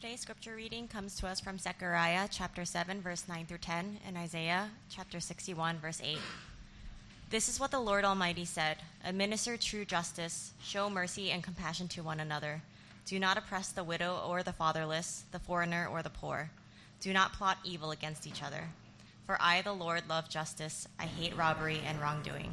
Today's scripture reading comes to us from Zechariah chapter 7, verse 9 through 10, and Isaiah chapter 61, verse 8. This is what the Lord Almighty said Administer true justice, show mercy and compassion to one another. Do not oppress the widow or the fatherless, the foreigner or the poor. Do not plot evil against each other. For I, the Lord, love justice. I hate robbery and wrongdoing.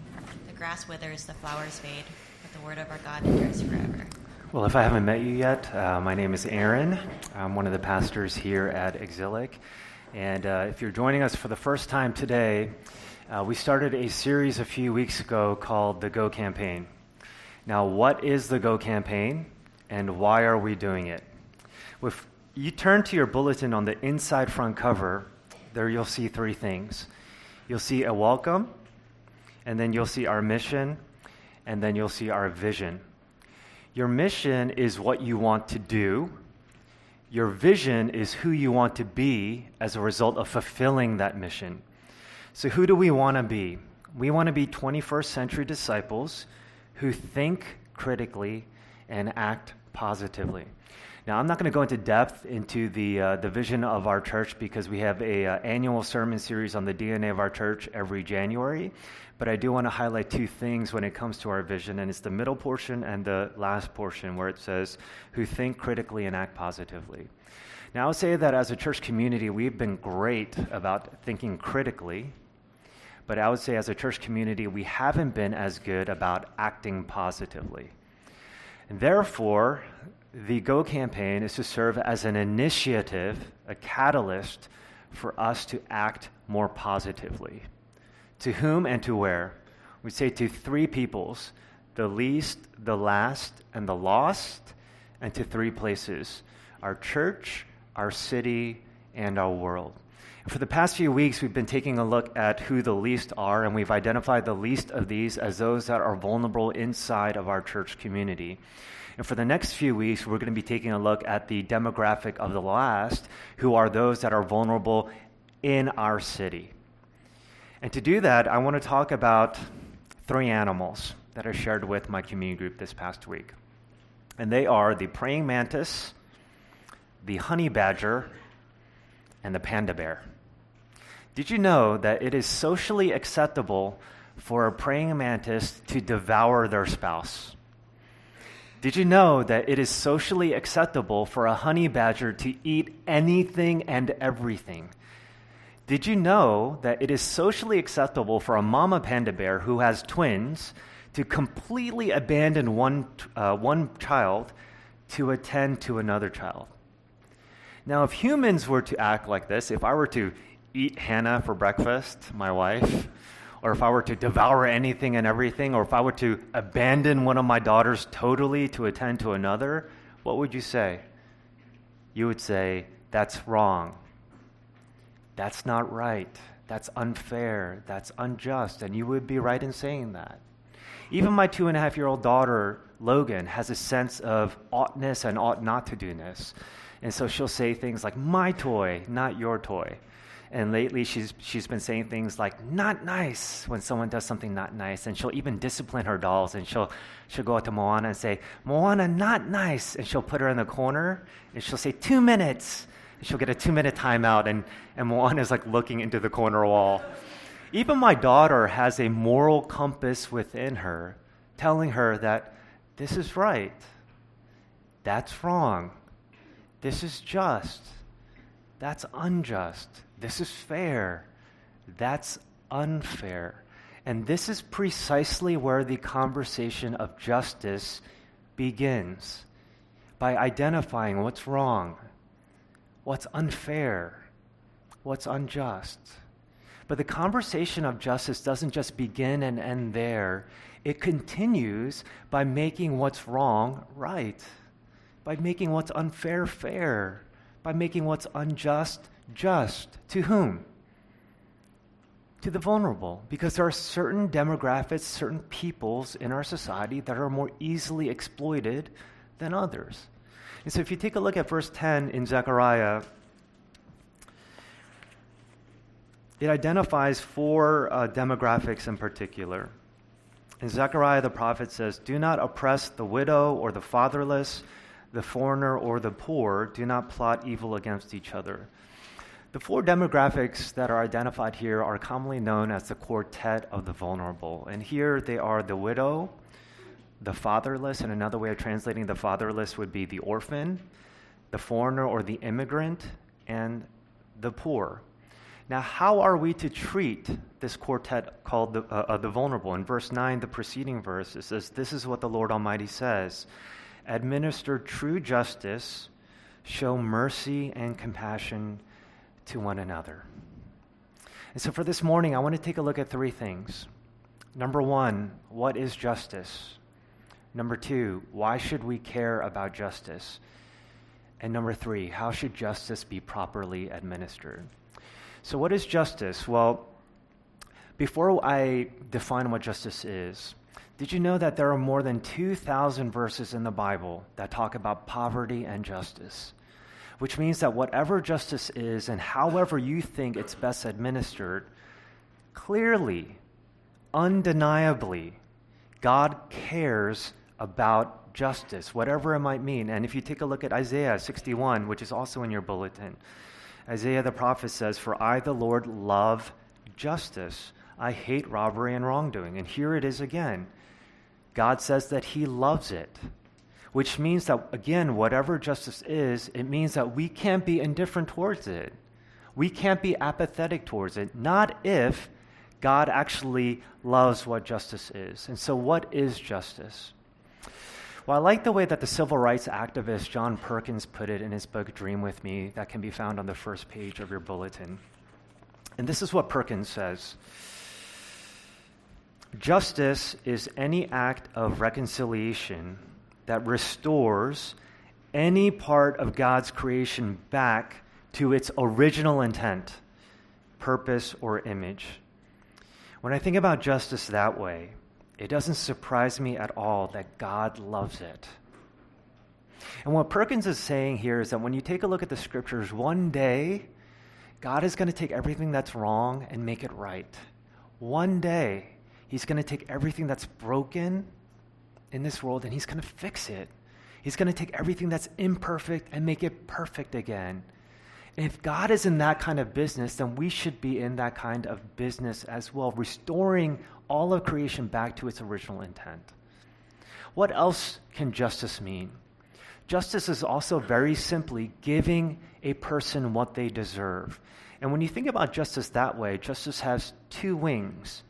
The grass withers, the flowers fade, but the word of our God endures forever. Well, if I haven't met you yet, uh, my name is Aaron. I'm one of the pastors here at Exilic. And uh, if you're joining us for the first time today, uh, we started a series a few weeks ago called the Go Campaign. Now, what is the Go Campaign and why are we doing it? If you turn to your bulletin on the inside front cover, there you'll see three things. You'll see a welcome, and then you'll see our mission, and then you'll see our vision. Your mission is what you want to do. Your vision is who you want to be as a result of fulfilling that mission. So, who do we want to be? We want to be 21st century disciples who think critically and act positively. Now, I'm not going to go into depth into the, uh, the vision of our church because we have a uh, annual sermon series on the DNA of our church every January. But I do want to highlight two things when it comes to our vision, and it's the middle portion and the last portion where it says, who think critically and act positively. Now, I would say that as a church community, we've been great about thinking critically, but I would say as a church community, we haven't been as good about acting positively. And therefore, the Go campaign is to serve as an initiative, a catalyst for us to act more positively. To whom and to where? We say to three peoples the least, the last, and the lost, and to three places our church, our city, and our world. For the past few weeks, we've been taking a look at who the least are, and we've identified the least of these as those that are vulnerable inside of our church community. And for the next few weeks, we're going to be taking a look at the demographic of the last, who are those that are vulnerable in our city. And to do that, I want to talk about three animals that I shared with my community group this past week. And they are the praying mantis, the honey badger, and the panda bear. Did you know that it is socially acceptable for a praying mantis to devour their spouse? Did you know that it is socially acceptable for a honey badger to eat anything and everything? Did you know that it is socially acceptable for a mama panda bear who has twins to completely abandon one, uh, one child to attend to another child? Now, if humans were to act like this, if I were to eat Hannah for breakfast, my wife, or if I were to devour anything and everything, or if I were to abandon one of my daughters totally to attend to another, what would you say? You would say, that's wrong. That's not right. That's unfair. That's unjust. And you would be right in saying that. Even my two and a half year old daughter, Logan, has a sense of oughtness and ought not to do this. And so she'll say things like, my toy, not your toy. And lately, she's, she's been saying things like, not nice, when someone does something not nice. And she'll even discipline her dolls. And she'll, she'll go out to Moana and say, Moana, not nice. And she'll put her in the corner and she'll say, two minutes And she'll get a two minute timeout, and, and Moana is like looking into the corner wall. Even my daughter has a moral compass within her telling her that this is right, that's wrong, this is just, that's unjust, this is fair, that's unfair. And this is precisely where the conversation of justice begins by identifying what's wrong what's unfair, what's unjust. But the conversation of justice doesn't just begin and end there, it continues by making what's wrong right, by making what's unfair fair, by making what's unjust just. To whom? To the vulnerable, because there are certain demographics, certain peoples in our society that are more easily exploited than others. And so if you take a look at verse 10 in Zechariah, it identifies four uh, demographics in particular. In Zechariah, the prophet says, Do not oppress the widow or the fatherless, the foreigner, or the poor do not plot evil against each other. The four demographics that are identified here are commonly known as the quartet of the vulnerable. And here they are the widow, the fatherless, and another way of translating the fatherless would be the orphan, the foreigner or the immigrant, and the poor. Now, how are we to treat this quartet called the, uh, the vulnerable? In verse 9, the preceding verse, it says, This is what the Lord Almighty says Administer true justice, show mercy and compassion to one another. And so, for this morning, I want to take a look at three things. Number one, what is justice? Number two, why should we care about justice? And number three, how should justice be properly administered? So, what is justice? Well, before I define what justice is, did you know that there are more than 2,000 verses in the Bible that talk about poverty and justice? Which means that whatever justice is and however you think it's best administered, clearly, undeniably, God cares about justice, whatever it might mean. And if you take a look at Isaiah 61, which is also in your bulletin, Isaiah the prophet says, For I, the Lord, love justice. I hate robbery and wrongdoing. And here it is again. God says that he loves it, which means that, again, whatever justice is, it means that we can't be indifferent towards it. We can't be apathetic towards it, not if God actually loves what justice is. And so, what is justice? Well, I like the way that the civil rights activist John Perkins put it in his book Dream With Me, that can be found on the first page of your bulletin. And this is what Perkins says Justice is any act of reconciliation that restores any part of God's creation back to its original intent, purpose, or image. When I think about justice that way, it doesn't surprise me at all that God loves it. And what Perkins is saying here is that when you take a look at the scriptures, one day, God is going to take everything that's wrong and make it right. One day, He's going to take everything that's broken in this world and He's going to fix it. He's going to take everything that's imperfect and make it perfect again. And if God is in that kind of business, then we should be in that kind of business as well, restoring all of creation back to its original intent. What else can justice mean? Justice is also very simply giving a person what they deserve. And when you think about justice that way, justice has two wings.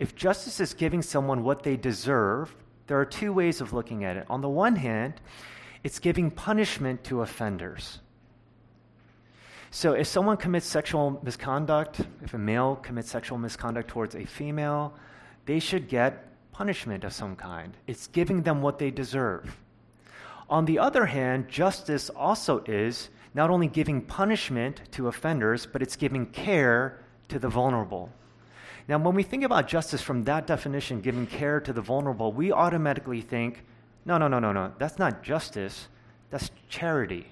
If justice is giving someone what they deserve, there are two ways of looking at it. On the one hand, it's giving punishment to offenders. So if someone commits sexual misconduct, if a male commits sexual misconduct towards a female, they should get punishment of some kind. It's giving them what they deserve. On the other hand, justice also is not only giving punishment to offenders, but it's giving care to the vulnerable. Now, when we think about justice from that definition, giving care to the vulnerable, we automatically think, no, no, no, no, no, that's not justice, that's charity.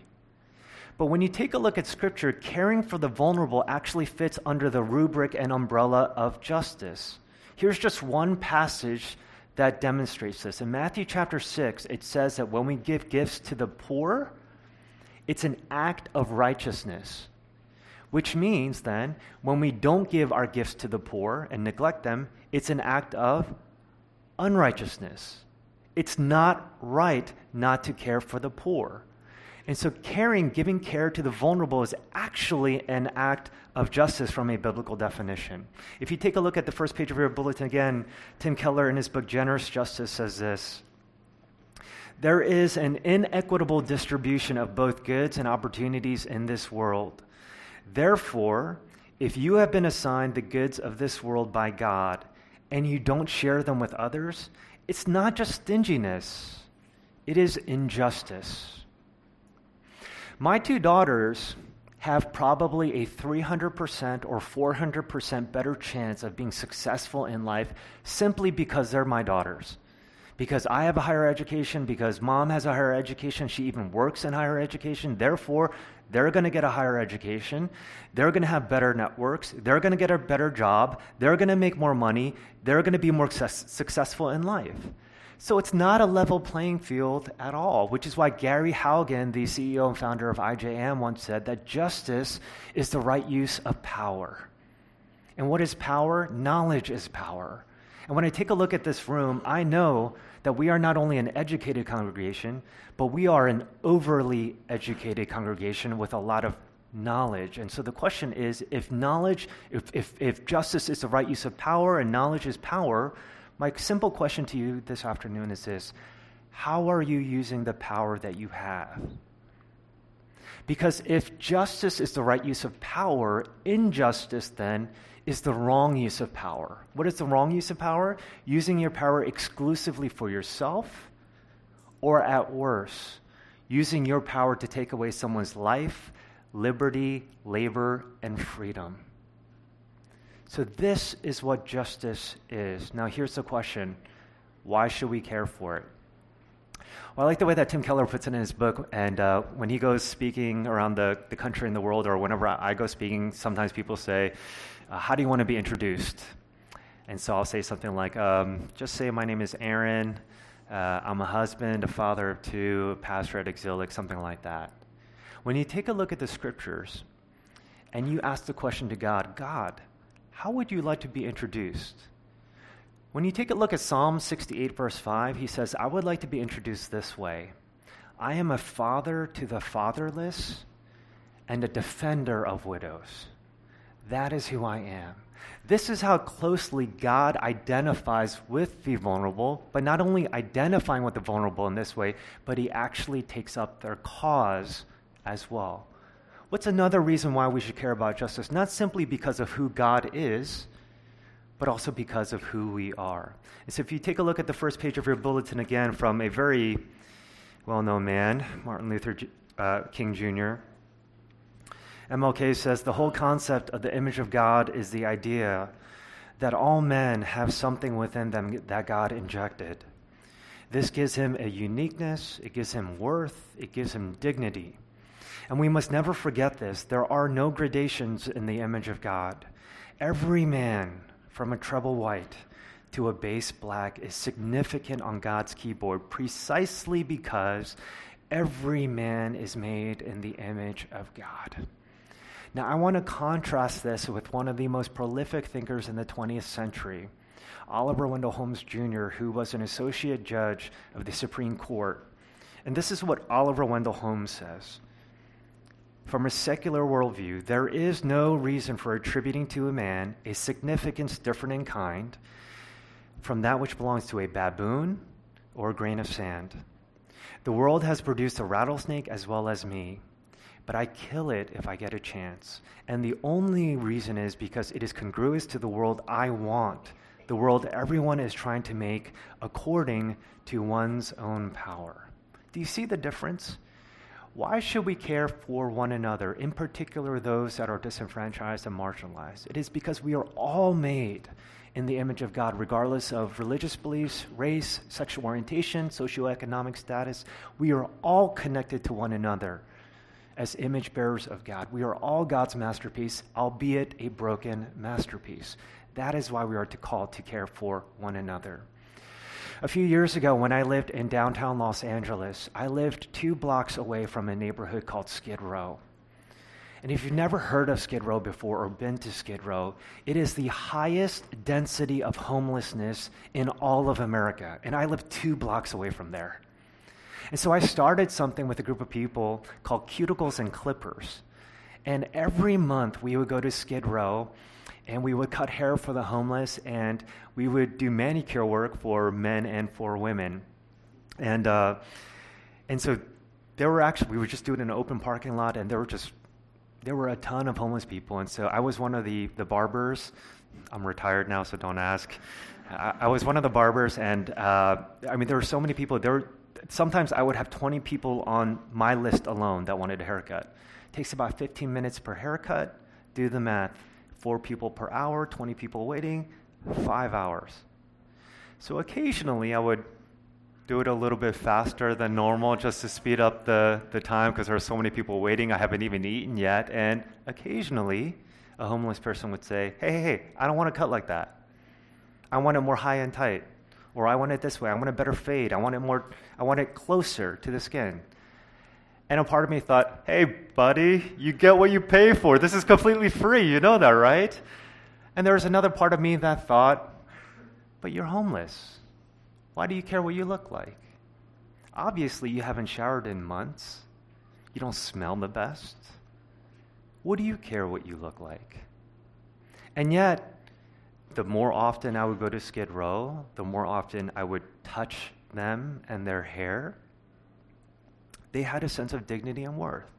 But when you take a look at Scripture, caring for the vulnerable actually fits under the rubric and umbrella of justice. Here's just one passage that demonstrates this. In Matthew chapter 6, it says that when we give gifts to the poor, it's an act of righteousness. Which means then, when we don't give our gifts to the poor and neglect them, it's an act of unrighteousness. It's not right not to care for the poor. And so, caring, giving care to the vulnerable is actually an act of justice from a biblical definition. If you take a look at the first page of your bulletin again, Tim Keller in his book Generous Justice says this There is an inequitable distribution of both goods and opportunities in this world. Therefore, if you have been assigned the goods of this world by God and you don't share them with others, it's not just stinginess, it is injustice. My two daughters have probably a 300% or 400% better chance of being successful in life simply because they're my daughters. Because I have a higher education, because mom has a higher education, she even works in higher education. Therefore, they're going to get a higher education. They're going to have better networks. They're going to get a better job. They're going to make more money. They're going to be more success- successful in life. So it's not a level playing field at all, which is why Gary Haugen, the CEO and founder of IJM, once said that justice is the right use of power. And what is power? Knowledge is power. And when I take a look at this room, I know that we are not only an educated congregation, but we are an overly educated congregation with a lot of knowledge. And so the question is if knowledge, if, if, if justice is the right use of power and knowledge is power, my simple question to you this afternoon is this How are you using the power that you have? Because if justice is the right use of power, injustice then is the wrong use of power. What is the wrong use of power? Using your power exclusively for yourself, or at worst, using your power to take away someone's life, liberty, labor, and freedom. So, this is what justice is. Now, here's the question why should we care for it? Well, I like the way that Tim Keller puts it in his book. And uh, when he goes speaking around the, the country and the world, or whenever I go speaking, sometimes people say, uh, How do you want to be introduced? And so I'll say something like, um, Just say, My name is Aaron. Uh, I'm a husband, a father of two, a pastor at Exilic, something like that. When you take a look at the scriptures and you ask the question to God, God, how would you like to be introduced? When you take a look at Psalm 68, verse 5, he says, I would like to be introduced this way I am a father to the fatherless and a defender of widows. That is who I am. This is how closely God identifies with the vulnerable, but not only identifying with the vulnerable in this way, but he actually takes up their cause as well. What's another reason why we should care about justice? Not simply because of who God is, but also because of who we are. And so if you take a look at the first page of your bulletin again from a very well known man, Martin Luther uh, King Jr., MLK says the whole concept of the image of God is the idea that all men have something within them that God injected. This gives him a uniqueness, it gives him worth, it gives him dignity. And we must never forget this. There are no gradations in the image of God. Every man, from a treble white to a bass black, is significant on God's keyboard precisely because every man is made in the image of God. Now, I want to contrast this with one of the most prolific thinkers in the 20th century, Oliver Wendell Holmes Jr., who was an associate judge of the Supreme Court. And this is what Oliver Wendell Holmes says from a secular worldview, there is no reason for attributing to a man a significance different in kind from that which belongs to a baboon or a grain of sand. The world has produced a rattlesnake as well as me, but I kill it if I get a chance. And the only reason is because it is congruous to the world I want, the world everyone is trying to make according to one's own power. Do you see the difference? Why should we care for one another, in particular those that are disenfranchised and marginalized? It is because we are all made in the image of God, regardless of religious beliefs, race, sexual orientation, socioeconomic status. We are all connected to one another as image bearers of God. We are all God's masterpiece, albeit a broken masterpiece. That is why we are to call to care for one another. A few years ago, when I lived in downtown Los Angeles, I lived two blocks away from a neighborhood called Skid Row. And if you've never heard of Skid Row before or been to Skid Row, it is the highest density of homelessness in all of America. And I live two blocks away from there. And so I started something with a group of people called Cuticles and Clippers. And every month we would go to Skid Row and we would cut hair for the homeless, and we would do manicure work for men and for women. And, uh, and so there were actually, we would just do it in an open parking lot, and there were just, there were a ton of homeless people. And so I was one of the, the barbers. I'm retired now, so don't ask. I, I was one of the barbers, and uh, I mean, there were so many people. There were, sometimes I would have 20 people on my list alone that wanted a haircut. It takes about 15 minutes per haircut. Do the math four people per hour, 20 people waiting, five hours. So occasionally I would do it a little bit faster than normal just to speed up the, the time because there are so many people waiting. I haven't even eaten yet. And occasionally a homeless person would say, hey, hey, hey, I don't want to cut like that. I want it more high and tight. Or I want it this way. I want a better fade. I want it more, I want it closer to the skin. And a part of me thought, hey, buddy, you get what you pay for. This is completely free. You know that, right? And there was another part of me that thought, but you're homeless. Why do you care what you look like? Obviously, you haven't showered in months. You don't smell the best. What do you care what you look like? And yet, the more often I would go to Skid Row, the more often I would touch them and their hair, they had a sense of dignity and worth.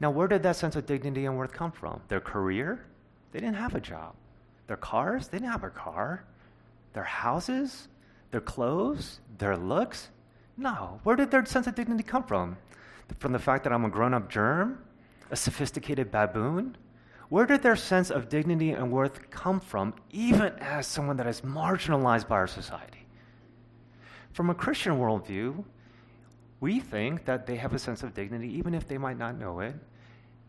Now, where did that sense of dignity and worth come from? Their career? They didn't have a job. Their cars? They didn't have a car. Their houses? Their clothes? Their looks? No. Where did their sense of dignity come from? From the fact that I'm a grown up germ? A sophisticated baboon? Where did their sense of dignity and worth come from, even as someone that is marginalized by our society? From a Christian worldview, we think that they have a sense of dignity, even if they might not know it,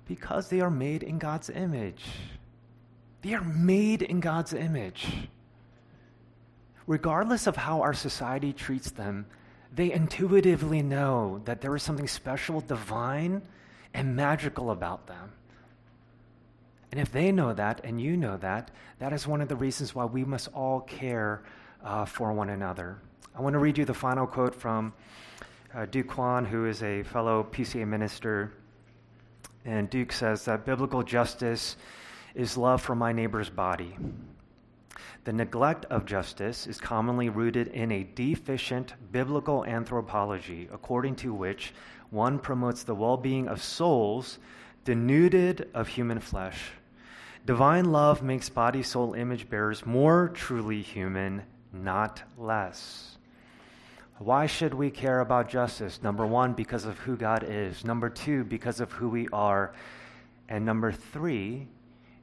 because they are made in God's image. They are made in God's image. Regardless of how our society treats them, they intuitively know that there is something special, divine, and magical about them. And if they know that and you know that, that is one of the reasons why we must all care uh, for one another. I want to read you the final quote from uh, Duke Kwon, who is a fellow PCA minister. And Duke says that biblical justice is love for my neighbor's body. The neglect of justice is commonly rooted in a deficient biblical anthropology, according to which one promotes the well being of souls denuded of human flesh. Divine love makes body soul image bearers more truly human, not less. Why should we care about justice? Number one, because of who God is. Number two, because of who we are. And number three,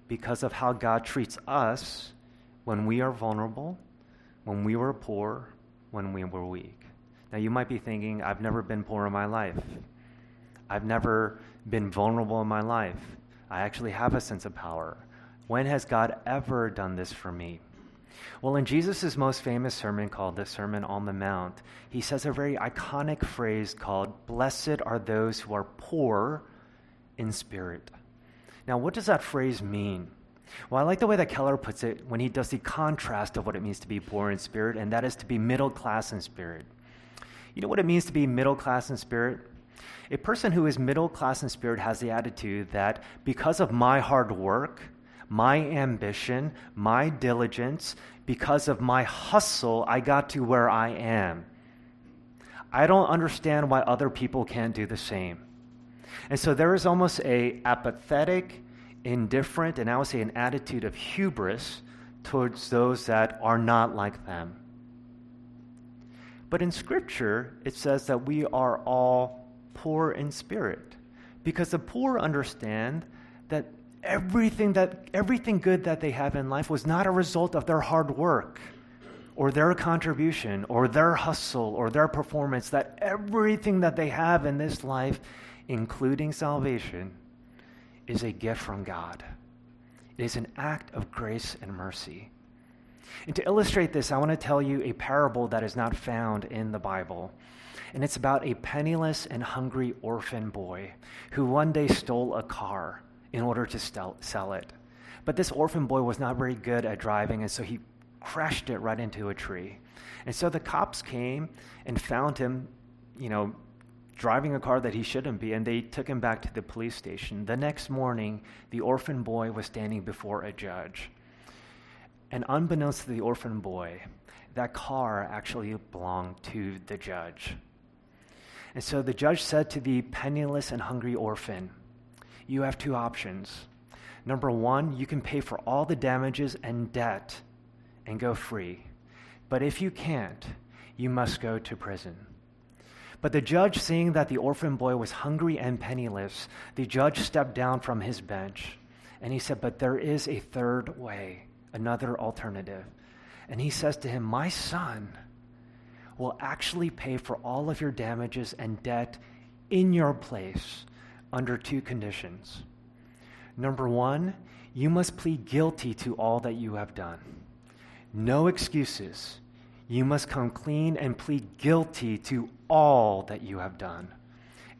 because of how God treats us when we are vulnerable, when we were poor, when we were weak. Now, you might be thinking, I've never been poor in my life. I've never been vulnerable in my life. I actually have a sense of power. When has God ever done this for me? Well, in Jesus' most famous sermon called the Sermon on the Mount, he says a very iconic phrase called, Blessed are those who are poor in spirit. Now, what does that phrase mean? Well, I like the way that Keller puts it when he does the contrast of what it means to be poor in spirit, and that is to be middle class in spirit. You know what it means to be middle class in spirit? A person who is middle class in spirit has the attitude that because of my hard work, my ambition, my diligence, because of my hustle, I got to where I am. I don't understand why other people can't do the same. And so there is almost a apathetic, indifferent, and I would say an attitude of hubris towards those that are not like them. But in Scripture, it says that we are all poor in spirit because the poor understand that everything that everything good that they have in life was not a result of their hard work or their contribution or their hustle or their performance that everything that they have in this life including salvation, is a gift from God. It is an act of grace and mercy. And to illustrate this, I want to tell you a parable that is not found in the Bible. And it's about a penniless and hungry orphan boy who one day stole a car in order to sell it. But this orphan boy was not very good at driving, and so he crashed it right into a tree. And so the cops came and found him, you know, driving a car that he shouldn't be, and they took him back to the police station. The next morning, the orphan boy was standing before a judge. And unbeknownst to the orphan boy, that car actually belonged to the judge. And so the judge said to the penniless and hungry orphan, You have two options. Number one, you can pay for all the damages and debt and go free. But if you can't, you must go to prison. But the judge, seeing that the orphan boy was hungry and penniless, the judge stepped down from his bench and he said, But there is a third way, another alternative. And he says to him, My son will actually pay for all of your damages and debt in your place under two conditions. Number one, you must plead guilty to all that you have done. No excuses. you must come clean and plead guilty to all that you have done.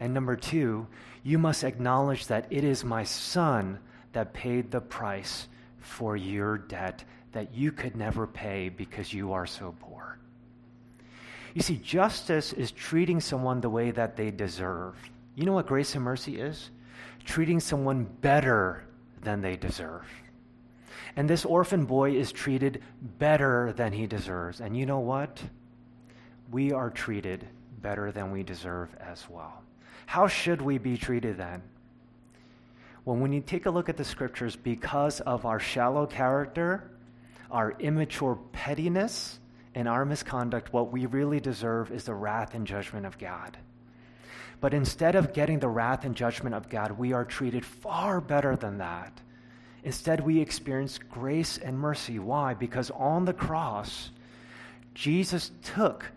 And number two, you must acknowledge that it is my son that paid the price for your debt that you could never pay because you are so poor. You see, justice is treating someone the way that they deserve. You know what grace and mercy is? Treating someone better than they deserve. And this orphan boy is treated better than he deserves. And you know what? We are treated better than we deserve as well. How should we be treated then? Well, when you take a look at the scriptures, because of our shallow character, our immature pettiness, and our misconduct, what we really deserve is the wrath and judgment of God. But instead of getting the wrath and judgment of God, we are treated far better than that. Instead, we experience grace and mercy. Why? Because on the cross, Jesus took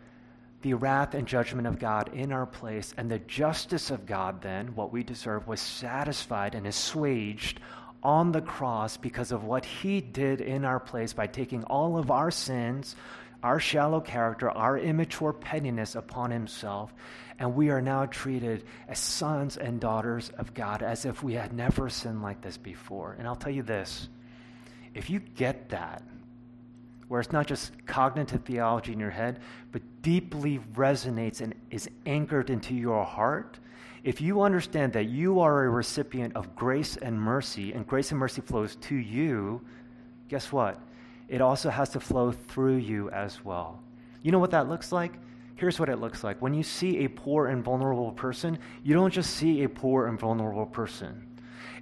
the wrath and judgment of God in our place, and the justice of God, then, what we deserve, was satisfied and assuaged on the cross because of what he did in our place by taking all of our sins, our shallow character, our immature pettiness upon himself. And we are now treated as sons and daughters of God as if we had never sinned like this before. And I'll tell you this if you get that, where it's not just cognitive theology in your head, but deeply resonates and is anchored into your heart, if you understand that you are a recipient of grace and mercy, and grace and mercy flows to you, guess what? It also has to flow through you as well. You know what that looks like? Here's what it looks like. When you see a poor and vulnerable person, you don't just see a poor and vulnerable person.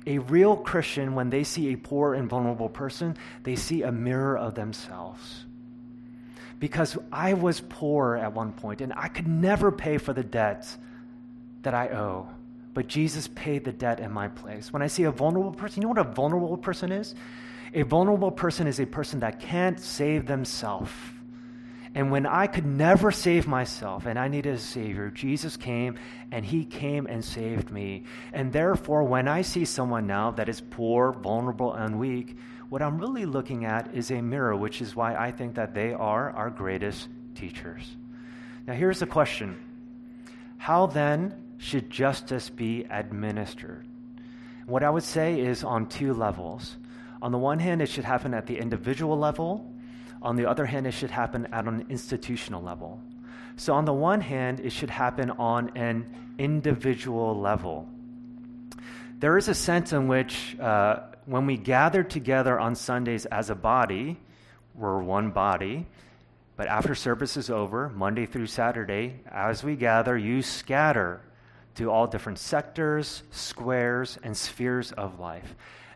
A real Christian, when they see a poor and vulnerable person, they see a mirror of themselves. Because I was poor at one point and I could never pay for the debts that I owe. But Jesus paid the debt in my place. When I see a vulnerable person, you know what a vulnerable person is? A vulnerable person is a person that can't save themselves. And when I could never save myself and I needed a Savior, Jesus came and He came and saved me. And therefore, when I see someone now that is poor, vulnerable, and weak, what I'm really looking at is a mirror, which is why I think that they are our greatest teachers. Now, here's the question How then should justice be administered? What I would say is on two levels. On the one hand, it should happen at the individual level. On the other hand, it should happen at an institutional level. So, on the one hand, it should happen on an individual level. There is a sense in which uh, when we gather together on Sundays as a body, we're one body. But after service is over, Monday through Saturday, as we gather, you scatter to all different sectors, squares, and spheres of life.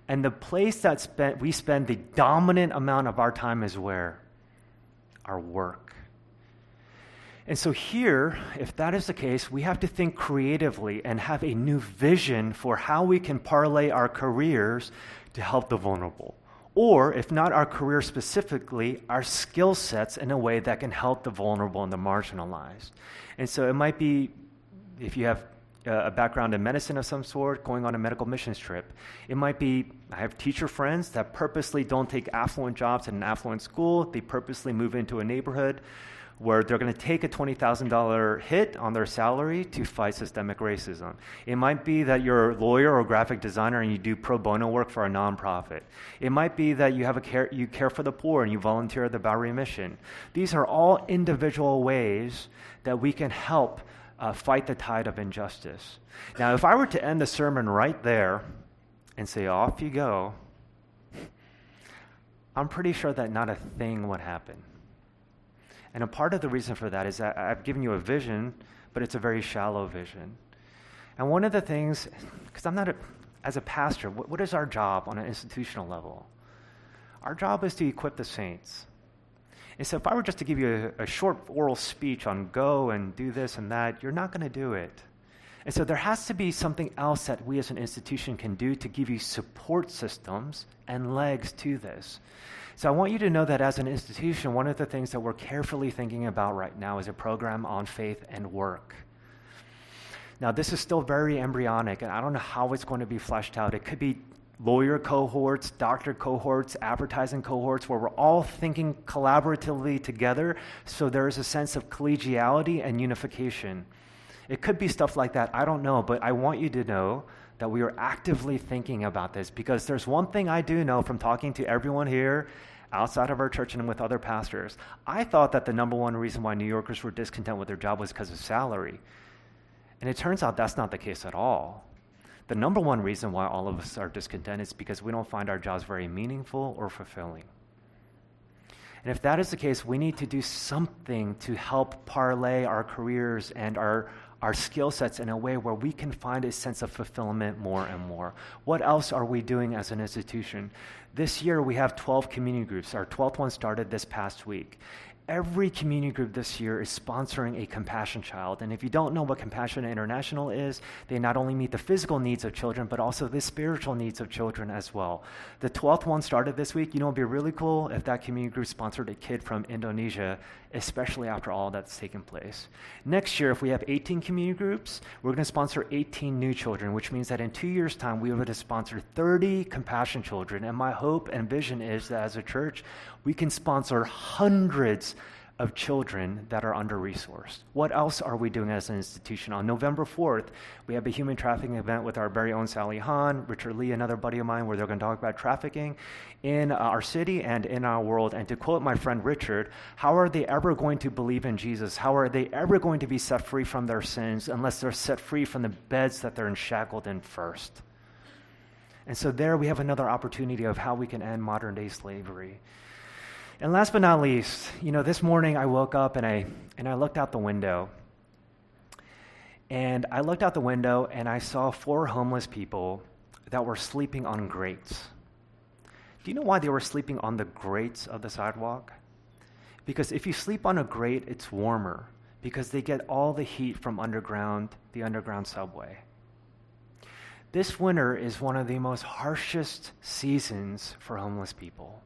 And the place that spent, we spend the dominant amount of our time is where? Our work. And so, here, if that is the case, we have to think creatively and have a new vision for how we can parlay our careers to help the vulnerable. Or, if not our career specifically, our skill sets in a way that can help the vulnerable and the marginalized. And so, it might be if you have a background in medicine of some sort, going on a medical missions trip. It might be I have teacher friends that purposely don't take affluent jobs in an affluent school. They purposely move into a neighborhood where they're going to take a $20,000 hit on their salary to fight systemic racism. It might be that you're a lawyer or graphic designer and you do pro bono work for a nonprofit. It might be that you have a care, you care for the poor and you volunteer at the Bowery Mission. These are all individual ways that we can help uh, fight the tide of injustice. Now, if I were to end the sermon right there and say, off you go, I'm pretty sure that not a thing would happen. And a part of the reason for that is that I've given you a vision, but it's a very shallow vision. And one of the things, because I'm not a, as a pastor, what, what is our job on an institutional level? Our job is to equip the saints. And so, if I were just to give you a, a short oral speech on go and do this and that, you're not going to do it. And so, there has to be something else that we as an institution can do to give you support systems and legs to this. So, I want you to know that as an institution, one of the things that we're carefully thinking about right now is a program on faith and work. Now, this is still very embryonic, and I don't know how it's going to be fleshed out. It could be lawyer cohorts, doctor cohorts, advertising cohorts, where we're all thinking collaboratively together so there is a sense of collegiality and unification. It could be stuff like that. I don't know, but I want you to know that we are actively thinking about this because there's one thing I do know from talking to everyone here outside of our church and with other pastors. I thought that the number one reason why New Yorkers were discontent with their job was because of salary. And it turns out that's not the case at all. The number one reason why all of us are discontent is because we don't find our jobs very meaningful or fulfilling. And if that is the case, we need to do something to help parlay our careers and our, our skill sets in a way where we can find a sense of fulfillment more and more. What else are we doing as an institution? This year we have 12 community groups. Our 12th one started this past week every community group this year is sponsoring a compassion child. And if you don't know what Compassion International is, they not only meet the physical needs of children, but also the spiritual needs of children as well. The 12th one started this week. You know, it'd be really cool if that community group sponsored a kid from Indonesia, especially after all that's taken place. Next year, if we have 18 community groups, we're going to sponsor 18 new children, which means that in two years' time, we would to sponsor 30 compassion children. And my hope and vision is that as a church, we can sponsor hundreds of children that are under resourced. What else are we doing as an institution? On November 4th, we have a human trafficking event with our very own Sally Hahn, Richard Lee, another buddy of mine, where they're going to talk about trafficking in uh, our city and in our world. And to quote my friend Richard, how are they ever going to believe in Jesus? How are they ever going to be set free from their sins unless they're set free from the beds that they're enshackled in first? And so there we have another opportunity of how we can end modern day slavery. And last but not least, you know, this morning I woke up and I, and I looked out the window. And I looked out the window and I saw four homeless people that were sleeping on grates. Do you know why they were sleeping on the grates of the sidewalk? Because if you sleep on a grate, it's warmer because they get all the heat from underground, the underground subway. This winter is one of the most harshest seasons for homeless people.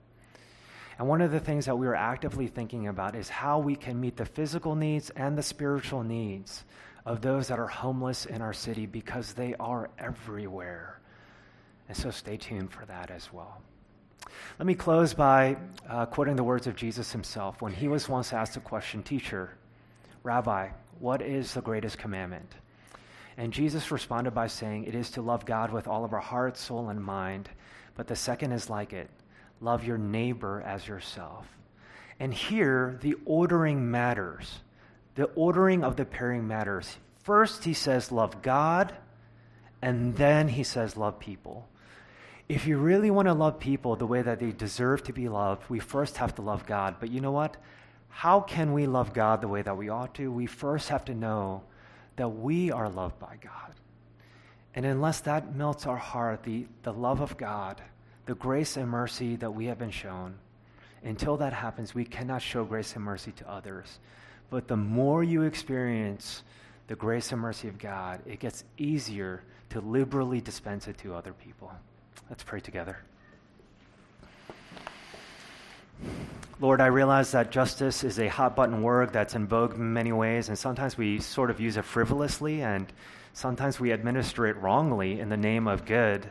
And one of the things that we are actively thinking about is how we can meet the physical needs and the spiritual needs of those that are homeless in our city because they are everywhere. And so stay tuned for that as well. Let me close by uh, quoting the words of Jesus himself when he was once asked a question Teacher, Rabbi, what is the greatest commandment? And Jesus responded by saying, It is to love God with all of our heart, soul, and mind. But the second is like it love your neighbor as yourself. And here, the ordering matters. The ordering of the pairing matters. First, he says, love God, and then he says, love people. If you really want to love people the way that they deserve to be loved, we first have to love God. But you know what? How can we love God the way that we ought to? We first have to know that we are loved by God. And unless that melts our heart, the, the love of God, the grace and mercy that we have been shown. Until that happens, we cannot show grace and mercy to others. But the more you experience the grace and mercy of God, it gets easier to liberally dispense it to other people. Let's pray together. Lord, I realize that justice is a hot button word that's in vogue in many ways, and sometimes we sort of use it frivolously, and sometimes we administer it wrongly in the name of good.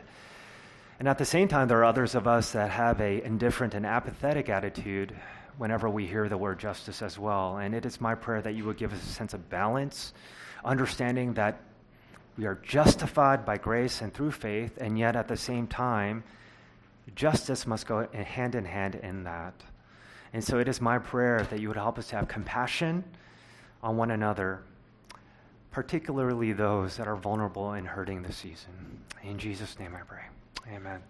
And at the same time, there are others of us that have a indifferent and apathetic attitude whenever we hear the word justice as well. And it is my prayer that you would give us a sense of balance, understanding that we are justified by grace and through faith, and yet at the same time, justice must go hand in hand in that. And so it is my prayer that you would help us to have compassion on one another, particularly those that are vulnerable and hurting this season. In Jesus' name I pray. Amen.